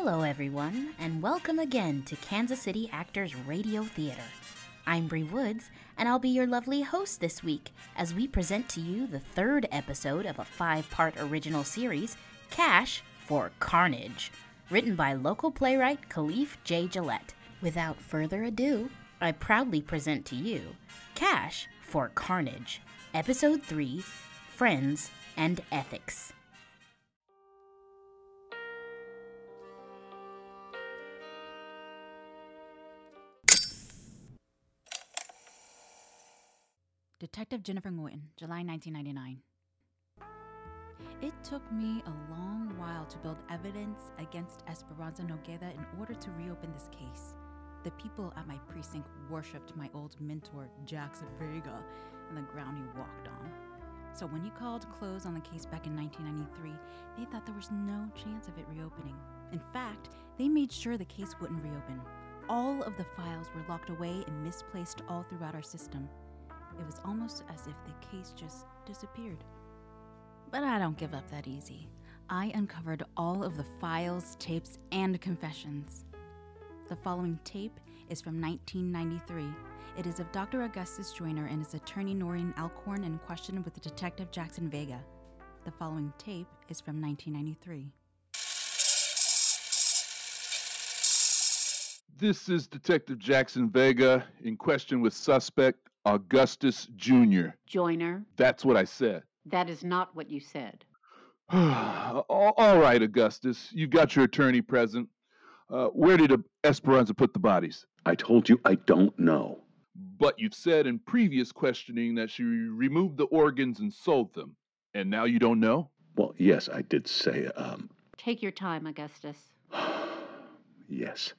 Hello, everyone, and welcome again to Kansas City Actors Radio Theater. I'm Bree Woods, and I'll be your lovely host this week as we present to you the third episode of a five part original series, Cash for Carnage, written by local playwright Khalif J. Gillette. Without further ado, I proudly present to you Cash for Carnage, Episode 3 Friends and Ethics. Detective Jennifer Nguyen, July 1999. It took me a long while to build evidence against Esperanza Nogueda in order to reopen this case. The people at my precinct worshipped my old mentor, Jackson Vega, and the ground he walked on. So when he called close on the case back in 1993, they thought there was no chance of it reopening. In fact, they made sure the case wouldn't reopen. All of the files were locked away and misplaced all throughout our system. It was almost as if the case just disappeared. But I don't give up that easy. I uncovered all of the files, tapes, and confessions. The following tape is from 1993. It is of Dr. Augustus Joyner and his attorney Noreen Alcorn in question with Detective Jackson Vega. The following tape is from 1993. This is Detective Jackson Vega in question with suspect Augustus Jr. Joyner, That's what I said. that is not what you said. all all right, Augustus. You've got your attorney present. Uh, where did Esperanza put the bodies? I told you I don't know. But you've said in previous questioning that she removed the organs and sold them. And now you don't know? Well, yes, I did say, um, Take your time, Augustus. yes.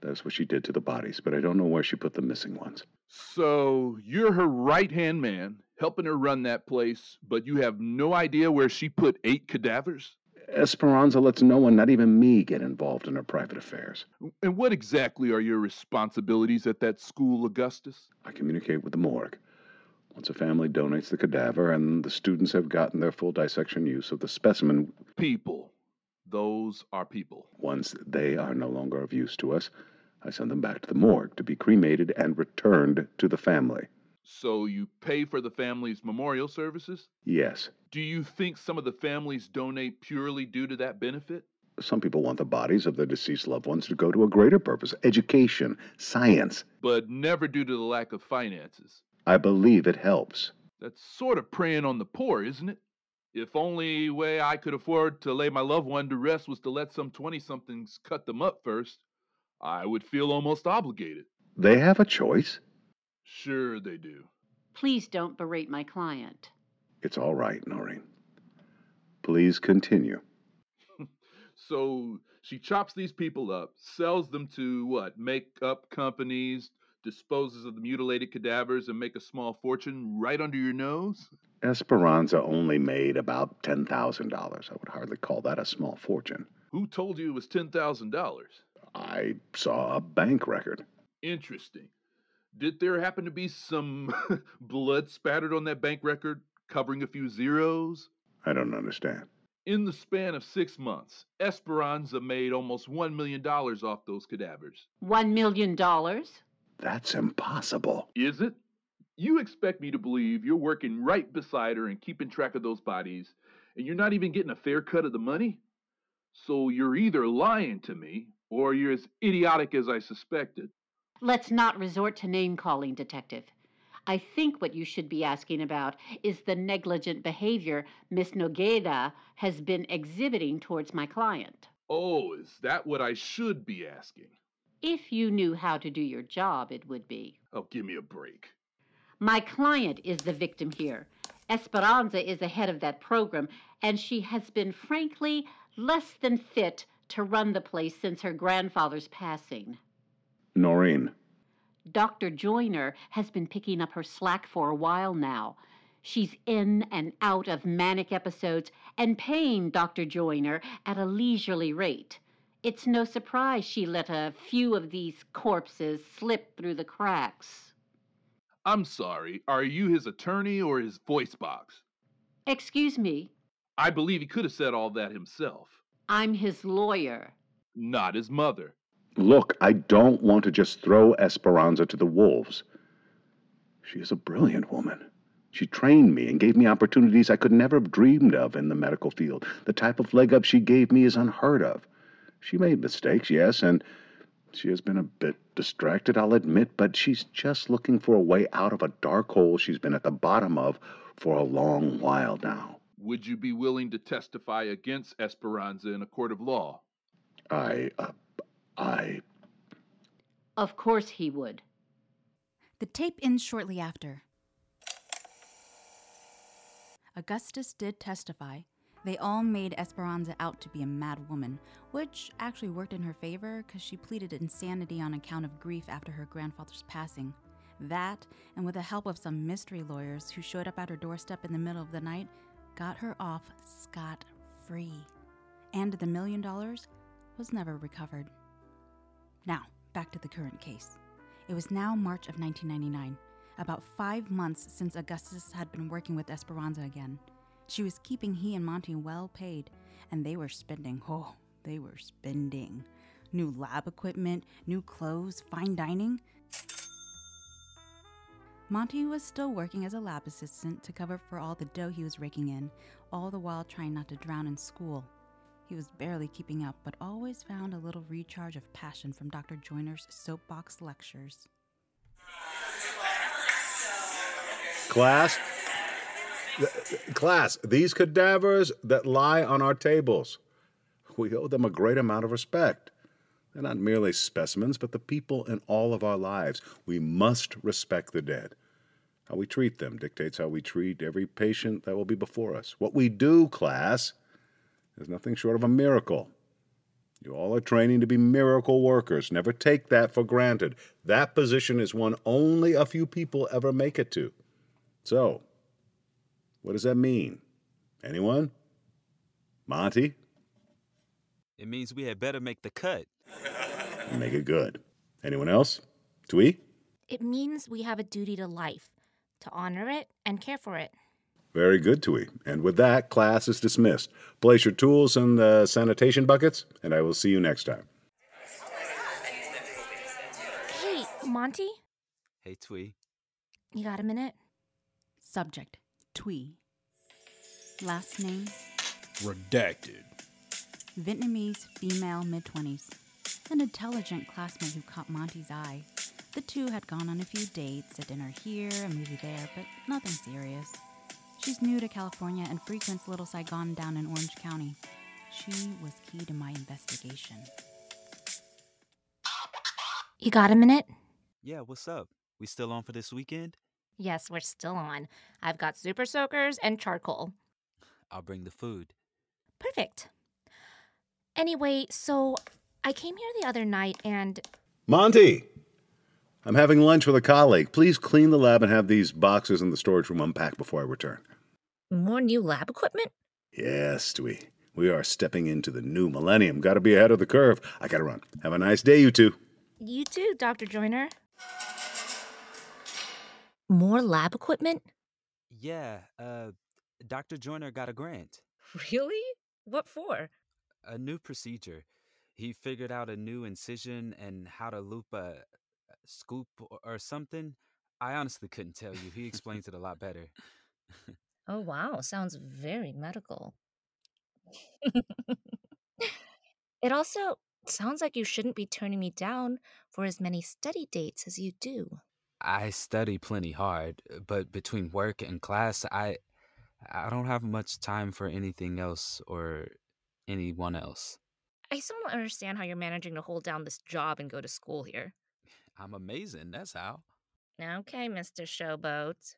That's what she did to the bodies, but I don't know where she put the missing ones. So you're her right hand man, helping her run that place, but you have no idea where she put eight cadavers? Esperanza lets no one, not even me, get involved in her private affairs. And what exactly are your responsibilities at that school, Augustus? I communicate with the morgue. Once a family donates the cadaver and the students have gotten their full dissection use of the specimen, People. Those are people. once they are no longer of use to us, I send them back to the morgue to be cremated and returned to the family. So you pay for the family's memorial services? Yes, Do you think some of the families donate purely due to that benefit? some people want the bodies of their deceased loved ones to go to a greater purpose education, science. But never due to the lack of finances. I believe it helps. That's sort of preying on the poor, isn't it? If only way I could afford to lay my loved one to rest was to let some 20 somethings cut them up first, I would feel almost obligated. They have a choice. Sure, they do. Please don't berate my client. It's all right, Noreen. Please continue. So she chops these people up, sells them to what? Makeup companies, disposes of the mutilated cadavers, and make a small fortune right under your nose? Esperanza only made about $10,000. I would hardly call that a small fortune. Who told you it was $10,000? I saw a bank record. Interesting. Did there happen to be some blood spattered on that bank record, covering a few zeros? I don't understand. In the span of six months, Esperanza made almost $1 million off those cadavers. One million dollars? That's impossible. Is it? You expect me to believe you're working right beside her and keeping track of those bodies, and you're not even getting a fair cut of the money? So you're either lying to me, or you're as idiotic as I suspected. Let's not resort to name calling, Detective. I think what you should be asking about is the negligent behavior Miss Nogueda has been exhibiting towards my client. Oh, is that what I should be asking? If you knew how to do your job, it would be. Oh, give me a break. My client is the victim here. Esperanza is the head of that program, and she has been frankly less than fit to run the place since her grandfather's passing. Noreen, Dr. Joyner has been picking up her slack for a while now. She's in and out of manic episodes and paying Dr. Joyner at a leisurely rate. It's no surprise she let a few of these corpses slip through the cracks. I'm sorry, are you his attorney or his voice box? Excuse me, I believe he could have said all that himself. I'm his lawyer. not his mother. Look, I don't want to just throw Esperanza to the wolves. She is a brilliant woman. She trained me and gave me opportunities I could never have dreamed of in the medical field. The type of leg up she gave me is unheard of. She made mistakes, yes, and she has been a bit distracted, I'll admit, but she's just looking for a way out of a dark hole she's been at the bottom of for a long while now. Would you be willing to testify against Esperanza in a court of law? I, uh, I. Of course he would. The tape ends shortly after. Augustus did testify. They all made Esperanza out to be a mad woman, which actually worked in her favor because she pleaded insanity on account of grief after her grandfather's passing. That, and with the help of some mystery lawyers who showed up at her doorstep in the middle of the night, got her off scot free. And the million dollars was never recovered. Now, back to the current case. It was now March of 1999, about five months since Augustus had been working with Esperanza again. She was keeping he and Monty well paid, and they were spending, oh, they were spending. New lab equipment, new clothes, fine dining. Monty was still working as a lab assistant to cover for all the dough he was raking in, all the while trying not to drown in school. He was barely keeping up, but always found a little recharge of passion from Dr. Joyner's soapbox lectures. Class, class, these cadavers that lie on our tables, we owe them a great amount of respect. They're not merely specimens, but the people in all of our lives. We must respect the dead. How we treat them dictates how we treat every patient that will be before us. What we do, class, is nothing short of a miracle. You all are training to be miracle workers. Never take that for granted. That position is one only a few people ever make it to. So, what does that mean? Anyone? Monty? It means we had better make the cut. Make it good. Anyone else? Twee? It means we have a duty to life, to honor it and care for it. Very good, Twee. And with that, class is dismissed. Place your tools in the sanitation buckets, and I will see you next time. Hey, Monty, Hey, Twee. you got a minute? Subject Twee. Last name Redacted. Vietnamese female mid 20s. An intelligent classmate who caught Monty's eye. The two had gone on a few dates, a dinner here, a movie there, but nothing serious. She's new to California and frequents Little Saigon down in Orange County. She was key to my investigation. You got a minute? Yeah, what's up? We still on for this weekend? Yes, we're still on. I've got super soakers and charcoal. I'll bring the food. Perfect. Anyway, so I came here the other night and Monty! I'm having lunch with a colleague. Please clean the lab and have these boxes in the storage room unpacked before I return. more new lab equipment? Yes, Twee. We are stepping into the new millennium. Gotta be ahead of the curve. I gotta run. Have a nice day, you two. You too, Dr. Joyner. More lab equipment? Yeah, uh, Dr. Joyner got a grant. Really? What for? A new procedure. He figured out a new incision and how to loop a, a scoop or, something. I honestly couldn't tell you. He explains it a lot better. Oh, wow. Sounds very medical. it also sounds like you shouldn't be turning me down for as many study dates as you do. I study plenty hard, uh, but between work and class, I I don't have much time for anything else or anyone else. I still don't understand how you're managing to hold down this job and go to school here. I'm amazing, that's how. Okay, Mr. Showboat.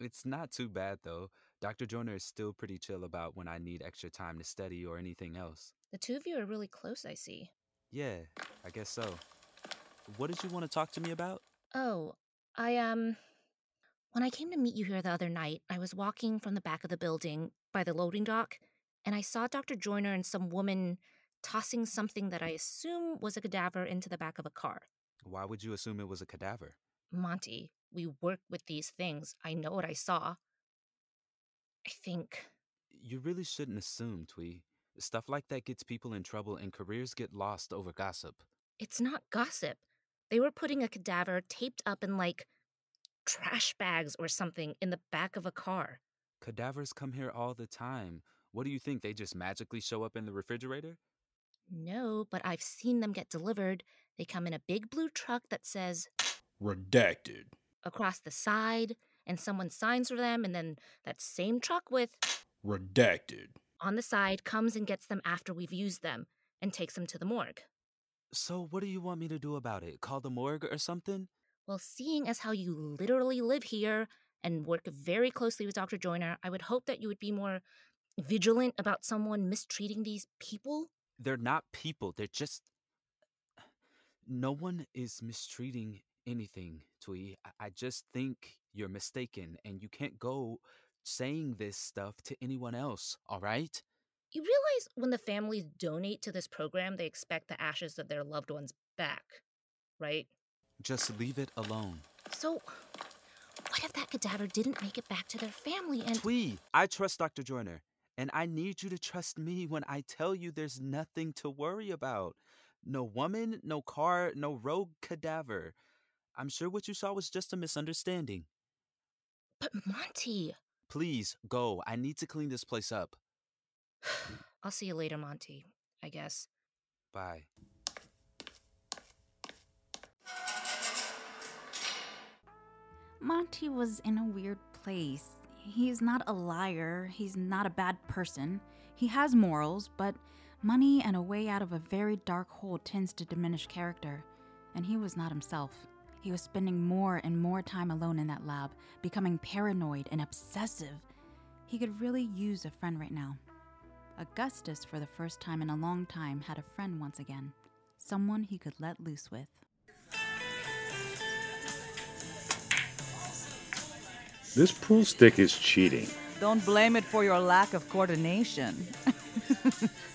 It's not too bad though. Dr. Joyner is still pretty chill about when I need extra time to study or anything else. The two of you are really close, I see. Yeah, I guess so. What did you want to talk to me about? Oh, I, um. When I came to meet you here the other night, I was walking from the back of the building by the loading dock, and I saw Dr. Joyner and some woman tossing something that I assume was a cadaver into the back of a car. Why would you assume it was a cadaver? Monty, we work with these things. I know what I saw. I think. You really shouldn't assume, Twee. Stuff like that gets people in trouble and careers get lost over gossip. It's not gossip. They were putting a cadaver taped up in like trash bags or something in the back of a car. Cadavers come here all the time. What do you think? They just magically show up in the refrigerator? No, but I've seen them get delivered. They come in a big blue truck that says Redacted. across the side, and someone signs for them, and then that same truck with Redacted. on the side comes and gets them after we've used them and takes them to the morgue. So, what do you want me to do about it? Call the morgue or something? Well, seeing as how you literally live here and work very closely with Dr. Joyner, I would hope that you would be more vigilant about someone mistreating these people. They're not people. They're just. No one is mistreating anything, Twee. I, I just think you're mistaken, and you can't go saying this stuff to anyone else, all right? You realize when the families donate to this program, they expect the ashes of their loved ones back, right? Just leave it alone. So, what if that cadaver didn't make it back to their family and. Twee, I trust Dr. Joyner, and I need you to trust me when I tell you there's nothing to worry about. No woman, no car, no rogue cadaver. I'm sure what you saw was just a misunderstanding. But Monty! Please go. I need to clean this place up. I'll see you later, Monty, I guess. Bye. Monty was in a weird place. He's not a liar, he's not a bad person. He has morals, but money and a way out of a very dark hole tends to diminish character. And he was not himself. He was spending more and more time alone in that lab, becoming paranoid and obsessive. He could really use a friend right now. Augustus, for the first time in a long time, had a friend once again. Someone he could let loose with. This pool stick is cheating. Don't blame it for your lack of coordination.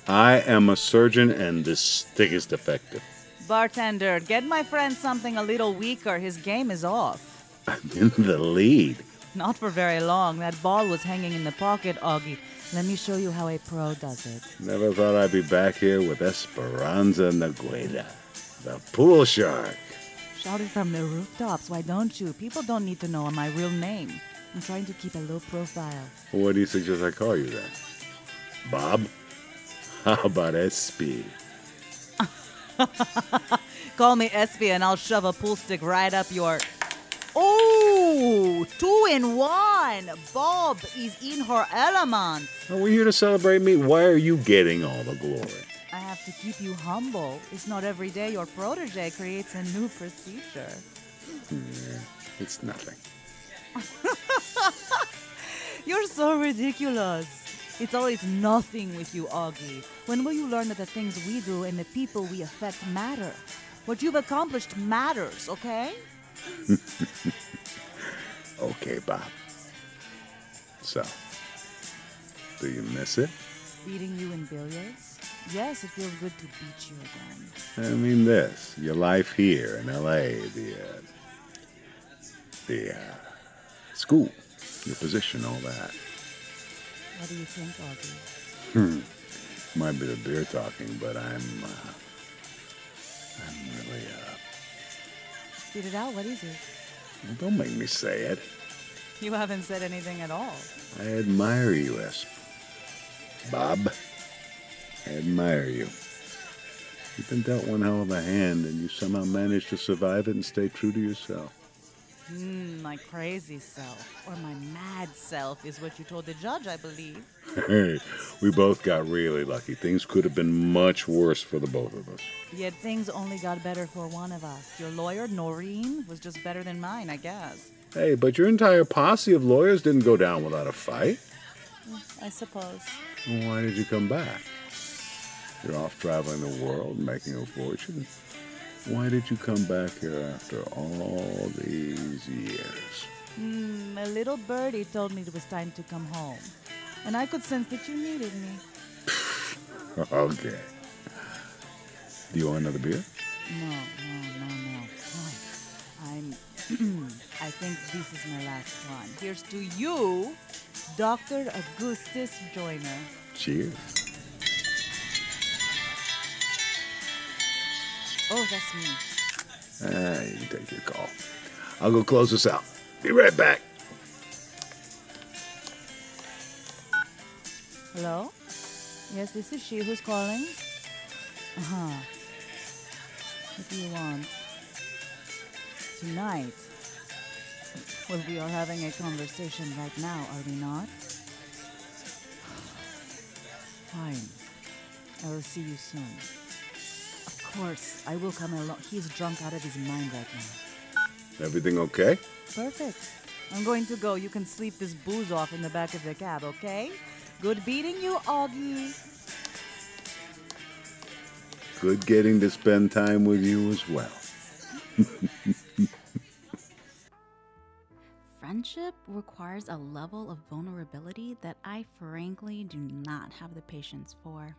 I am a surgeon and this stick is defective. Bartender, get my friend something a little weaker. His game is off. I'm in the lead. Not for very long. That ball was hanging in the pocket, Augie. Let me show you how a pro does it. Never thought I'd be back here with Esperanza Nogueda, the pool shark. Shout it from the rooftops, why don't you? People don't need to know my real name. I'm trying to keep a low profile. What do you suggest I call you then? Bob? How about Espy? Call me Espy and I'll shove a pool stick right up your. Oh, two in one. Bob is in her element. Oh, are we here to celebrate me? Why are you getting all the glory? I have to keep you humble. It's not every day your protege creates a new procedure. Yeah, it's nothing. You're so ridiculous. It's always nothing with you, Augie. When will you learn that the things we do and the people we affect matter? What you've accomplished matters, okay? Okay, Bob. So, do you miss it? Beating you in billiards? Yes, it feels good to beat you again. I mean this, your life here in L.A., the, uh, the, uh, school, your position, all that. What do you think, Augie? Hmm. Might be the beer talking, but I'm, uh, I'm really, uh, Spit it out. What is it? well, don't make me say it. You haven't said anything at all. I admire you, Esp. Bob, I admire you. You've been dealt one hell of a hand, and you somehow managed to survive it and stay true to yourself. Hmm, my crazy self, or my mad self, is what you told the judge, I believe. Hey, we both got really lucky. Things could have been much worse for the both of us. Yet things only got better for one of us. Your lawyer, Noreen, was just better than mine, I guess. Hey, but your entire posse of lawyers didn't go down without a fight. I suppose. Why did you come back? You're off traveling the world, making a fortune. Why did you come back here after all these years? Hmm, a little birdie told me it was time to come home. And I could sense that you needed me. Okay. Do you want another beer? No, no, no, no. I'm. I think this is my last one. Here's to you, Dr. Augustus Joyner. Cheers. Oh, that's me. Ah, you can take your call. I'll go close this out. Be right back. Hello? Yes, this is she who's calling. Uh huh. What do you want? Tonight? Well, we are having a conversation right now, are we not? Fine. I will see you soon. Of course, I will come along. He's drunk out of his mind right now. Everything okay? Perfect. I'm going to go. You can sleep this booze off in the back of the cab, okay? Good beating you, Augie. Good getting to spend time with you as well. Friendship requires a level of vulnerability that I frankly do not have the patience for.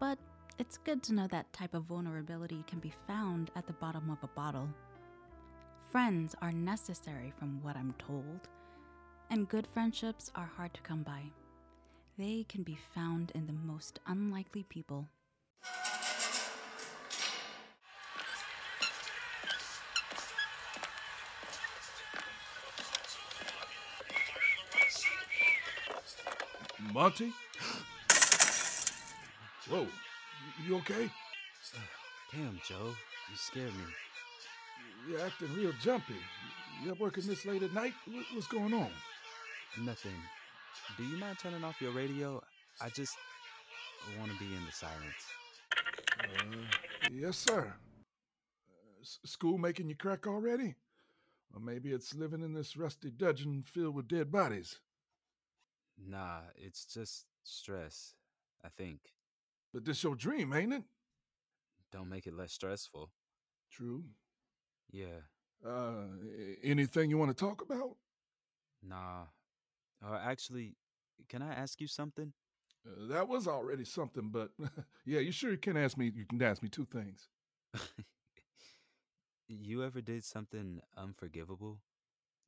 But it's good to know that type of vulnerability can be found at the bottom of a bottle. Friends are necessary from what I'm told, and good friendships are hard to come by. They can be found in the most unlikely people. Monty? Whoa, you- okay? Damn, Joe, you scared me. You're acting real jumpy. You up working this late at night? What's going on? Nothing. Do you mind turning off your radio? I just want to be in the silence. Uh, yes, sir. Uh, school making you crack already? Or maybe it's living in this rusty dungeon filled with dead bodies. Nah, it's just stress, I think. But this your dream, ain't it? Don't make it less stressful. True. Yeah, Uh, anything you want to talk about? nah. Uh, actually, can I ask you something? Uh, that was already something, but yeah, you sure you can ask me? You can ask me two things. you ever did something unforgivable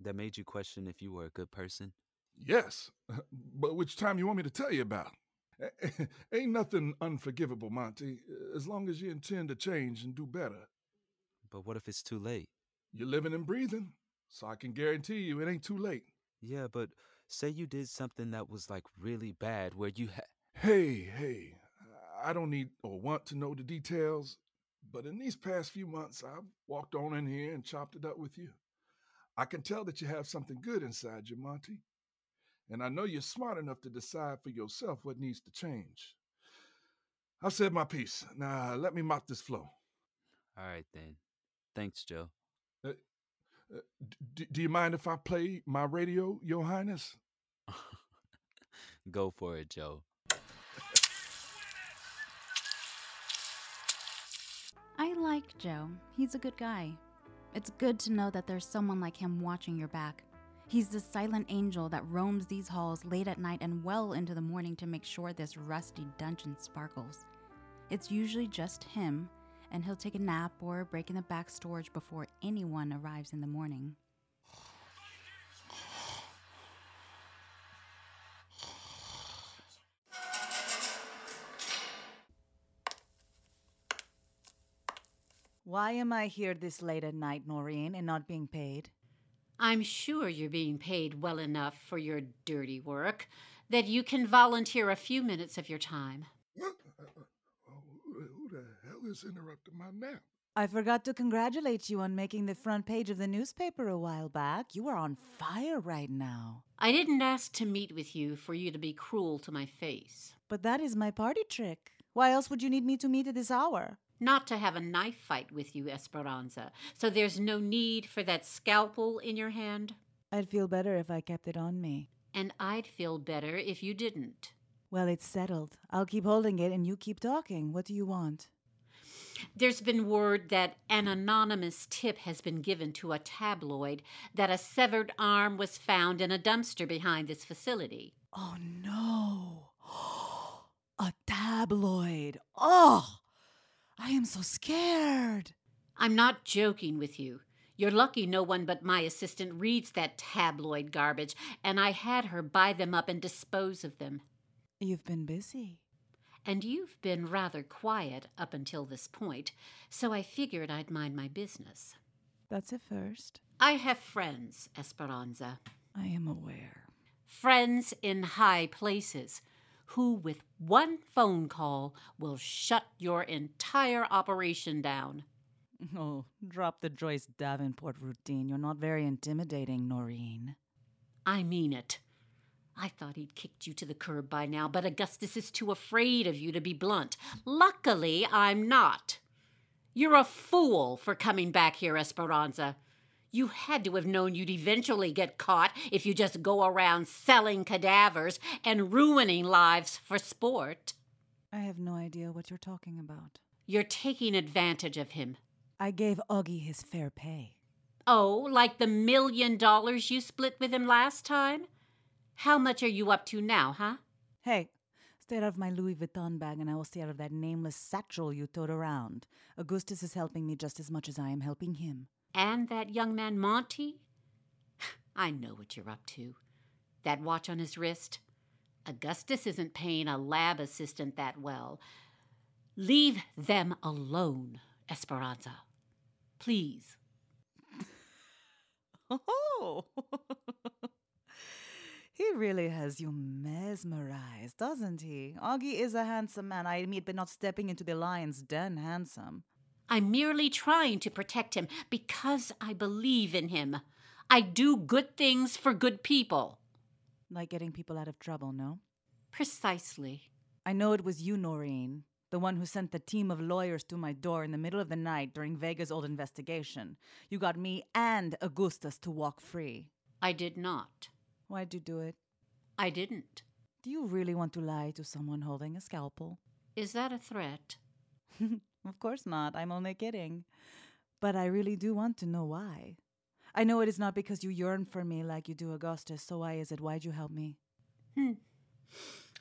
that made you question if you were a good person? Yes, but which time you want me to tell you about? Ain't nothing unforgivable, Monty, as long as you intend to change and do better. But what if it's too late? You're living and breathing, so I can guarantee you it ain't too late. Yeah, but say you did something that was like really bad where you ha- Hey, hey, I don't need or want to know the details, but in these past few months, I've walked on in here and chopped it up with you. I can tell that you have something good inside you, Monty. And I know you're smart enough to decide for yourself what needs to change. I've said my piece. Now, let me mop this floor. All right then. Thanks, Joe. Uh, uh, d- do you mind if I play my radio, Your Highness? Go for it, Joe. I like Joe. He's a good guy. It's good to know that there's someone like him watching your back. He's the silent angel that roams these halls late at night and well into the morning to make sure this rusty dungeon sparkles. It's usually just him, and he'll take a nap or break in the back storage before anyone arrives in the morning. Why am I here this late at night, Noreen, and not being paid? I'm sure you're being paid well enough for your dirty work that you can volunteer a few minutes of your time. Who the hell is interrupting my nap? I forgot to congratulate you on making the front page of the newspaper a while back. You are on fire right now. I didn't ask to meet with you for you to be cruel to my face. But that is my party trick. Why else would you need me to meet at this hour? Not to have a knife fight with you, Esperanza. So there's no need for that scalpel in your hand. I'd feel better if I kept it on me. And I'd feel better if you didn't. Well, it's settled. I'll keep holding it and you keep talking. What do you want? There's been word that an anonymous tip has been given to a tabloid that a severed arm was found in a dumpster behind this facility. Oh no. A tabloid. Oh, I am so scared. I'm not joking with you. You're lucky no one but my assistant reads that tabloid garbage, and I had her buy them up and dispose of them. You've been busy. And you've been rather quiet up until this point, so I figured I'd mind my business. That's a first. I have friends, Esperanza. I am aware. Friends in high places who, with one phone call, will shut your entire operation down. Oh, drop the Joyce Davenport routine. You're not very intimidating, Noreen. I mean it. I thought he'd kicked you to the curb by now, but Augustus is too afraid of you to be blunt. Luckily, I'm not. You're a fool for coming back here, Esperanza. You had to have known you'd eventually get caught if you just go around selling cadavers and ruining lives for sport. I have no idea what you're talking about. You're taking advantage of him. I gave Augie his fair pay. Oh, like the million dollars you split with him last time? How much are you up to now, huh? Hey, stay out of my Louis Vuitton bag and I will stay out of that nameless satchel you tote around. Augustus is helping me just as much as I am helping him. And that young man, Monty? I know what you're up to. That watch on his wrist? Augustus isn't paying a lab assistant that well. Leave them alone, Esperanza. Please. Oh! he really has you mesmerized, doesn't he? Augie is a handsome man, I admit, but not stepping into the lion's den handsome. I'm merely trying to protect him because I believe in him. I do good things for good people. Like getting people out of trouble, no? Precisely. I know it was you, Noreen, the one who sent the team of lawyers to my door in the middle of the night during Vega's old investigation. You got me and Augustus to walk free. I did not. Why'd you do it? I didn't. Do you really want to lie to someone holding a scalpel? Is that a threat? of course not. I'm only kidding. But I really do want to know why. I know it is not because you yearn for me like you do Augustus, so why is it? Why'd you help me? Hmm.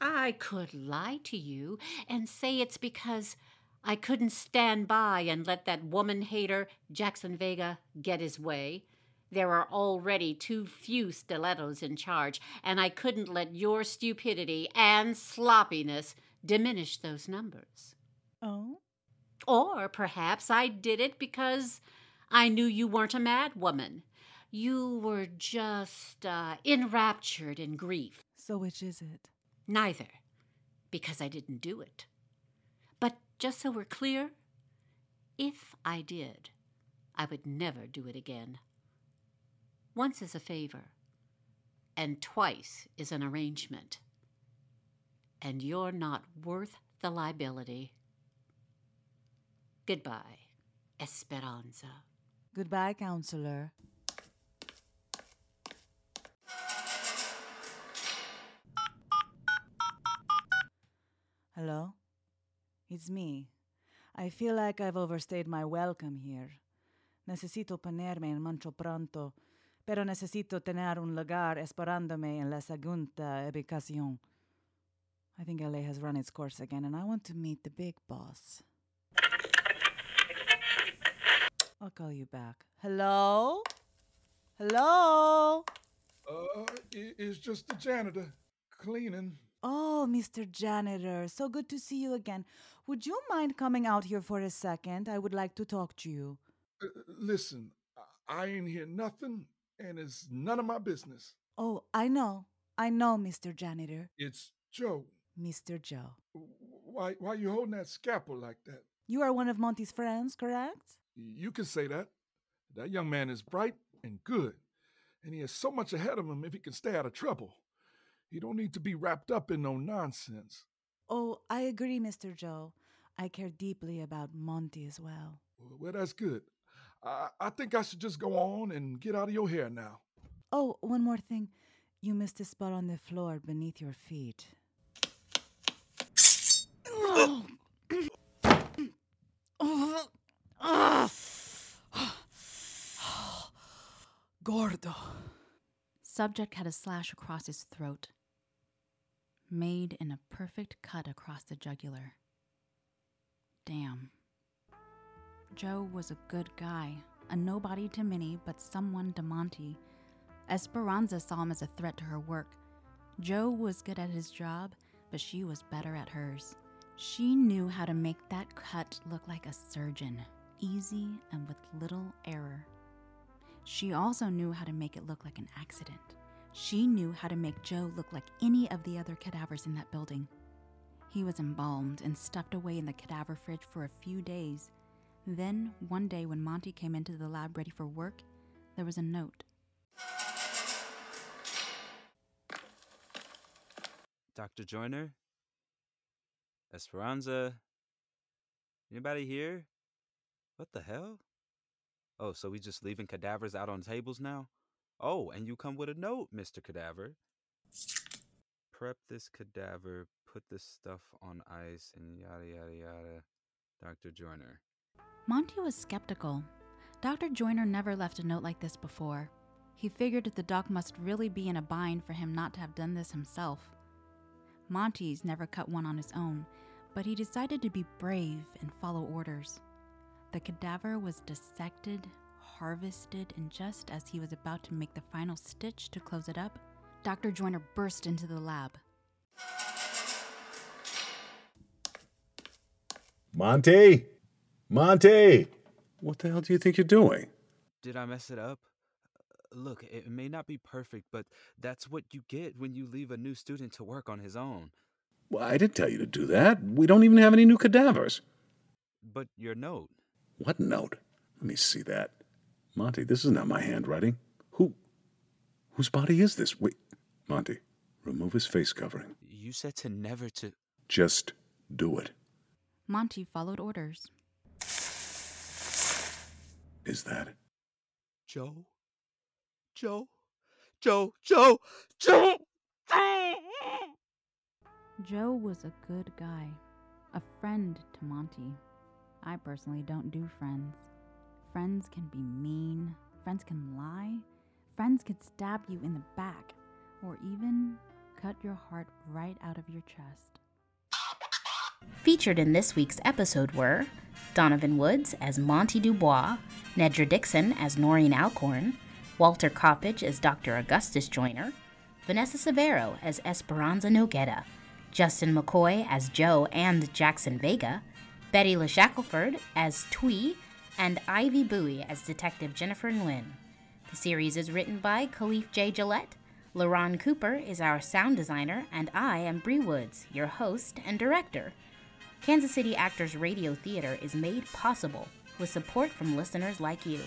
I could lie to you and say it's because I couldn't stand by and let that woman hater, Jackson Vega, get his way. There are already too few stilettos in charge, and I couldn't let your stupidity and sloppiness diminish those numbers. Oh? Or perhaps I did it because I knew you weren't a mad woman. You were just uh, enraptured in grief. So, which is it? Neither, because I didn't do it. But just so we're clear, if I did, I would never do it again. Once is a favor, and twice is an arrangement. And you're not worth the liability. Goodbye, Esperanza. Goodbye, counselor. Hello? It's me. I feel like I've overstayed my welcome here. Necesito ponerme en mancho pronto, pero necesito tener un lugar esperándome en la segunda ubicación. I think LA has run its course again, and I want to meet the big boss. I'll call you back. Hello? Hello? Uh, it's just the janitor cleaning. Oh, Mr. Janitor, so good to see you again. Would you mind coming out here for a second? I would like to talk to you. Uh, listen, I ain't hear nothing, and it's none of my business. Oh, I know. I know, Mr. Janitor. It's Joe. Mr. Joe. Why, why you holding that scalpel like that? You are one of Monty's friends, correct? You can say that. That young man is bright and good, and he has so much ahead of him if he can stay out of trouble. He don't need to be wrapped up in no nonsense. Oh, I agree, Mr. Joe. I care deeply about Monty as well. Well, that's good. I, I think I should just go on and get out of your hair now. Oh, one more thing. You missed a spot on the floor beneath your feet. oh. Gordo. Subject had a slash across his throat, made in a perfect cut across the jugular. Damn. Joe was a good guy, a nobody to Minnie, but someone to Monty. Esperanza saw him as a threat to her work. Joe was good at his job, but she was better at hers. She knew how to make that cut look like a surgeon, easy and with little error. She also knew how to make it look like an accident. She knew how to make Joe look like any of the other cadavers in that building. He was embalmed and stuffed away in the cadaver fridge for a few days. Then, one day when Monty came into the lab ready for work, there was a note. Dr. Joyner? Esperanza? Anybody here? What the hell? Oh, so we just leaving cadavers out on tables now? Oh, and you come with a note, Mr. Cadaver. Prep this cadaver, put this stuff on ice, and yada yada yada. Dr. Joyner. Monty was skeptical. Dr. Joyner never left a note like this before. He figured the doc must really be in a bind for him not to have done this himself. Monty's never cut one on his own, but he decided to be brave and follow orders. The cadaver was dissected, harvested, and just as he was about to make the final stitch to close it up, Dr. Joyner burst into the lab. Monty! Monty! What the hell do you think you're doing? Did I mess it up? Uh, Look, it may not be perfect, but that's what you get when you leave a new student to work on his own. Well, I didn't tell you to do that. We don't even have any new cadavers. But your note. What note? Let me see that. Monty, this is not my handwriting. Who? Whose body is this? Wait, Monty, remove his face covering. You said to never to. Just do it. Monty followed orders. Is that? Joe? Joe? Joe? Joe? Joe? Joe was a good guy, a friend to Monty. I personally don't do friends. Friends can be mean, friends can lie, friends could stab you in the back, or even cut your heart right out of your chest. Featured in this week's episode were Donovan Woods as Monty Dubois, Nedra Dixon as Noreen Alcorn, Walter Coppage as Dr. Augustus Joyner, Vanessa Severo as Esperanza Nogueda, Justin McCoy as Joe and Jackson Vega, Betty LeShackleford as Twee, and Ivy Bowie as Detective Jennifer Nguyen. The series is written by Khalif J. Gillette. LaRon Cooper is our sound designer, and I am Bree Woods, your host and director. Kansas City Actors Radio Theater is made possible with support from listeners like you.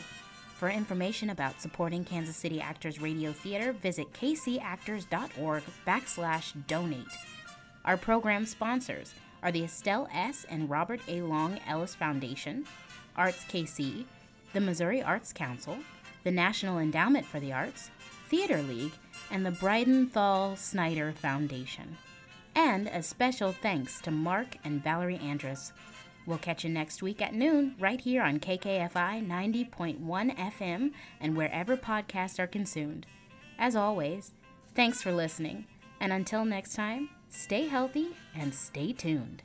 For information about supporting Kansas City Actors Radio Theater, visit kcactors.org backslash donate. Our program sponsors are the Estelle S. and Robert A. Long Ellis Foundation, Arts KC, the Missouri Arts Council, the National Endowment for the Arts, Theater League, and the Breidenthal Snyder Foundation. And a special thanks to Mark and Valerie Andrus. We'll catch you next week at noon right here on KKFI 90.1 FM and wherever podcasts are consumed. As always, thanks for listening, and until next time, stay healthy and stay tuned.